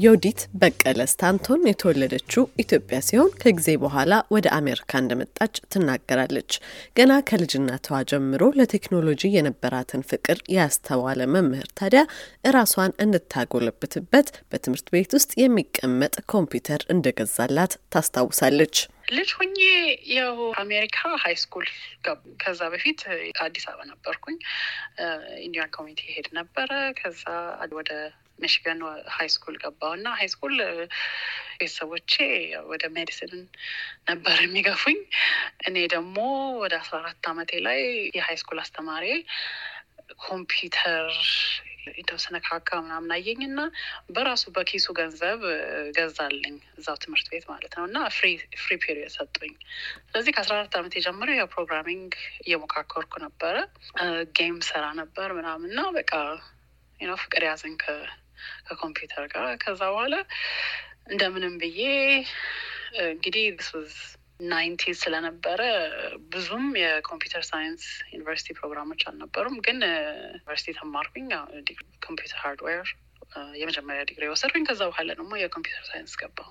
ዮዲት በቀለ ስታንቶን የተወለደችው ኢትዮጵያ ሲሆን ከጊዜ በኋላ ወደ አሜሪካ እንደመጣች ትናገራለች። ገና ከልጅነቷ ጀምሮ ለቴክኖሎጂ የነበራትን ፍቅር ያስተዋለ መምህር ታዲያ እራሷን እንድታጎለብትበት በትምህርት ቤት ውስጥ የሚቀመጥ ኮምፒውተር እንደገዛላት ታስታውሳለች። ልጅ ሁኜ ያው አሜሪካ high school ከዛ በፊት አዲስ አበባ ነበርኩኝ። Indian community ሄድ ነበረ። ከዛ ወደ ሚሽገን high school ገባሁ እና high school ቤተሰቦቼ ወደ medicine ነበር የሚገፉኝ። እኔ ደግሞ ወደ አስራ አራት አመቴ ላይ የ high school አስተማሪ ኮምፒውተር የተወሰነ ካካ ምናምን አየኝ እና በራሱ በኪሱ ገንዘብ ገዛልኝ እዛው ትምህርት ቤት ማለት ነው እና free period ሰጡኝ። ስለዚህ ከአስራ አራት ዓመት የጀመረ ያው programming እየሞካከርኩ ነበረ። game እሰራ ነበር ምናምን እና በቃ ፍቅር ያዘኝ ከኮምፒውተር ጋር። ከዛ በኋላ እንደምንም ብዬ እንግዲህ ninety ስለነበረ ብዙም የ computer science ዩኒቨርሲቲ ፕሮግራሞች አልነበሩም። ግን ዩኒቨርሲቲ ተማርኩኝ computer hardware የመጀመሪያ ዲግሪ ወሰድኩኝ። ከዛ በኋላ ደግሞ የ computer science ገባሁ።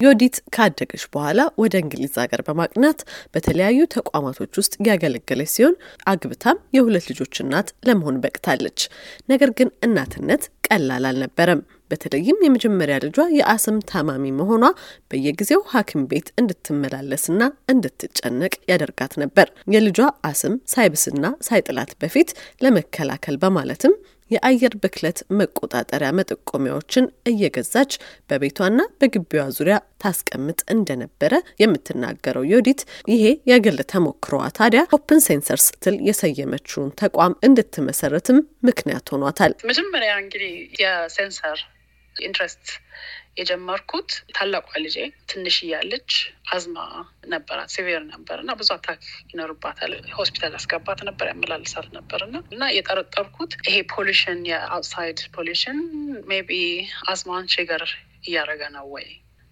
ዮዲት ካደገች በኋላ ወደ እንግሊዝ ሀገር በማቅናት በተለያዩ ተቋማቶች ውስጥ ያገለገለች ሲሆን አግብታም የሁለት ልጆች እናት ለመሆን በቅታለች። ነገር ግን እናትነት ቀላል አልነበረም። በተለይም የመጀመሪያ ልጇ የአስም ታማሚ መሆኗ በየጊዜው ሐኪም ቤት እንድትመላለስና እንድትጨነቅ ያደርጋት ነበር። የልጇ አስም ሳይብስና ሳይጥላት በፊት ለመከላከል በማለትም የአየር ብክለት መቆጣጠሪያ መጠቆሚያዎችን እየገዛች በቤቷና በግቢዋ ዙሪያ ታስቀምጥ እንደነበረ የምትናገረው ዮዲት ይሄ የግል ተሞክሮዋ ታዲያ Open Sensors ስትል የሰየመችውን ተቋም እንድትመሰረትም ምክንያት ሆኗታል። መጀመሪያ እንግዲህ የ sensor interest የጀመርኩት ታላቋ ልጄ ትንሽ እያለች አዝማ ነበራት፣ severe ነበር እና ብዙ attack ይኖርባታል። ሆስፒታል ያስገባት ነበር፣ ያመላልሳት ነበር እና እና የጠረጠርኩት ይሄ pollution የ outside pollution maybe asthma ን trigger እያደረገ ነው ወይ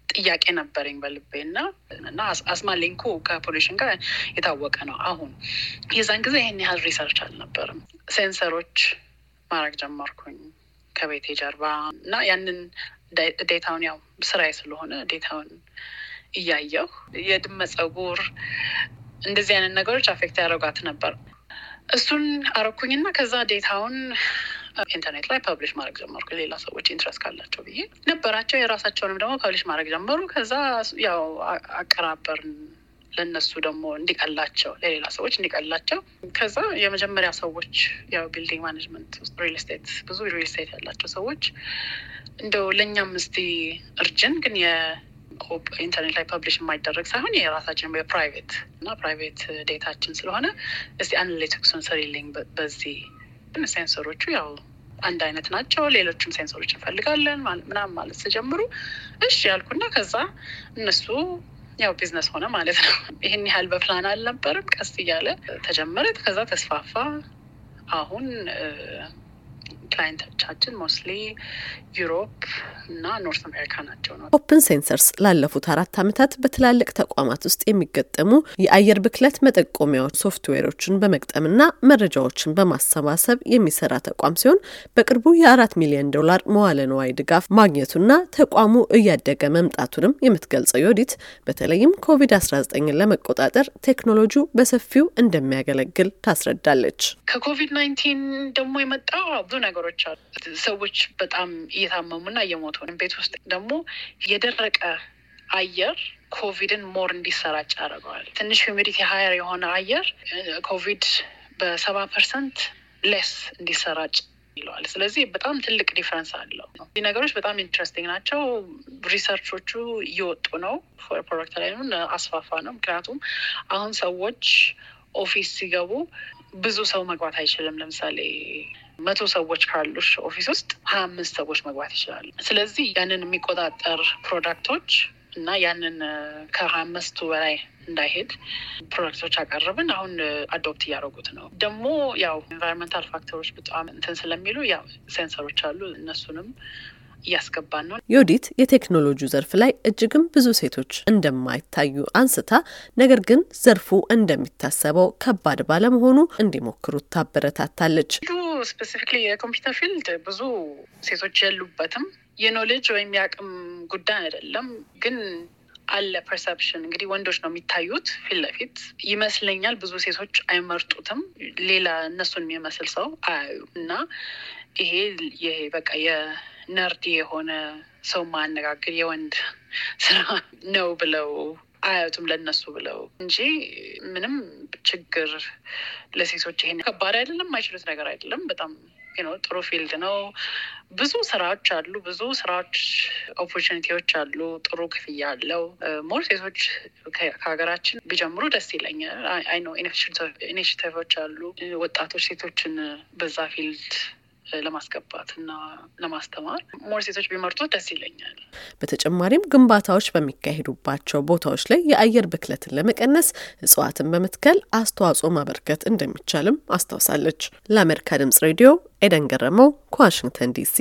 ጥያቄ ነበረኝ በልቤ እና እና asthma link ኡ ከ pollution ጋር የታወቀ ነው። አሁን የዛን ጊዜ ይህን ያህል research አልነበርም። sensor ኦች ማድረግ ጀመርኩኝ ከቤቴ ጀርባ እና ያንን data ውን ያው ስራዬ ስለሆነ data ውን እያየሁ የድመት ጸጉር እንደዚህ አይነት ነገሮች affect ያደረጓት ነበር። እሱን አረኩኝና ከዛ data ውን ኢንተርኔት ላይ publish ማድረግ ጀመርኩ። ሌላ ሰዎች interest ካላቸው ብዬ ነበራቸው። የራሳቸውንም ደግሞ publish ማድረግ ጀመሩ። ከዛ ያው አቀራበርን ለእነሱ ደግሞ እንዲቀላቸው ለሌላ ሰዎች እንዲቀላቸው። ከዛ የመጀመሪያ ሰዎች ያው building management real estate ብዙ real estate ያላቸው ሰዎች እንደው ለእኛም እስቲ አርጊልን ግን የኢንተርኔት ላይ publish የማይደረግ ሳይሆን የራሳችን የ private እና private data ችን ስለሆነ እስቲ analytics ኡን ስሪልኝ በዚህ sensor ኦቹ ያው አንድ አይነት ናቸው። ሌሎችም sensor ኦች እንፈልጋለን ምናምን ማለት ስጀምሩ እሺ ያልኩና ከዛ እነሱ ያው ቢዝነስ ሆነ ማለት ነው። ይህን ያህል በፕላን አልነበርም። ቀስ እያለ ተጀመረ። ከዛ ተስፋፋ። አሁን client ኦቻችን mostly Europe እና North America ናቸው ነው። Open Sensors ላለፉት አራት ዓመታት በትላልቅ ተቋማት ውስጥ የሚገጠሙ የአየር ብክለት መጠቆሚያዎች ሶፍትዌሮችን በመግጠምና መረጃዎችን በማሰባሰብ የሚሰራ ተቋም ሲሆን በቅርቡ የአራት ሚሊዮን ዶላር መዋለ ንዋይ ድጋፍ ማግኘቱና ተቋሙ እያደገ መምጣቱንም የምትገልጸው ዮዲት በተለይም ኮቪድ አስራ ዘጠኝን ለመቆጣጠር ቴክኖሎጂው በሰፊው እንደሚያገለግል ታስረዳለች። ከ COVID nineteen ደግሞ የመጣው ብዙ ነገሮች አሉ። ሰዎች በጣም እየታመሙና እየሞቱ ነው። ቤት ውስጥ ደግሞ የደረቀ አየር ኮቪድን more እንዲሰራጭ ያደርገዋል። ትንሽ humidity higher የሆነ አየር ኮቪድ በሰባ percent less እንዲሰራጭ ይለዋል። ስለዚህ በጣም ትልቅ difference አለው። እዚህ ነገሮች በጣም interesting ናቸው። research ኦቹ እየወጡ ነው። product ላይ አስፋፋ ነው። ምክንያቱም አሁን ሰዎች office ሲገቡ ብዙ ሰው መግባት አይችልም። ለምሳሌ መቶ ሰዎች ካሉሽ office ውስጥ ሀያ አምስት ሰዎች መግባት ይችላሉ። ስለዚህ ያንን የሚቆጣጠር product ኦች እና ያንን ከሀያ አምስቱ በላይ እንዳይሄድ product ኦች አቀርብን። አሁን adopt እያደረጉት ነው። ደግሞ ያው environmental factor ኦች በጣም እንትን ስለሚሉ ያው sensor ኦች አሉ እነሱንም እያስገባን ነው። ዮዲት የቴክኖሎጂው ዘርፍ ላይ እጅግም ብዙ ሴቶች እንደማይታዩ አንስታ ነገር ግን ዘርፉ እንደሚታሰበው ከባድ ባለመሆኑ እንዲሞክሩት ታበረታታለች። specifically የኮምፒውተር field ብዙ ሴቶች የሉበትም። የ knowledge ወይም የአቅም ጉዳይ አይደለም ግን አለ perception እንግዲህ ወንዶች ነው የሚታዩት ፊት ለፊት ይመስለኛል። ብዙ ሴቶች አይመርጡትም። ሌላ እነሱን የሚመስል ሰው አያዩ እና ይሄ ይሄ በቃ የ nerd የሆነ ሰው ማነጋገር የወንድ ስራ ነው ብለው አያዩትም ለነሱ ብለው እንጂ ምንም ችግር ለሴቶች ይሄን ከባድ አይደለም። የማይችሉት ነገር አይደለም። በጣም ጥሩ field ነው። ብዙ ስራዎች አሉ። ብዙ ስራዎች opportunity ዎች አሉ። ጥሩ ክፍያ አለው። more ሴቶች ከሀገራችን ቢጀምሩ ደስ ይለኛል። አይ initiative ዎች አሉ። ወጣቶች ሴቶችን በዛ field ለማስገባት እና ለማስተማር more ሴቶች ቢመርጡት ደስ ይለኛል። በተጨማሪም ግንባታዎች በሚካሄዱባቸው ቦታዎች ላይ የአየር ብክለትን ለመቀነስ እጽዋትን በመትከል አስተዋጽኦ ማበርከት እንደሚቻልም አስታውሳለች። ለአሜሪካ ድምጽ ሬዲዮ ኤደን ገረመው ከዋሽንግተን ዲሲ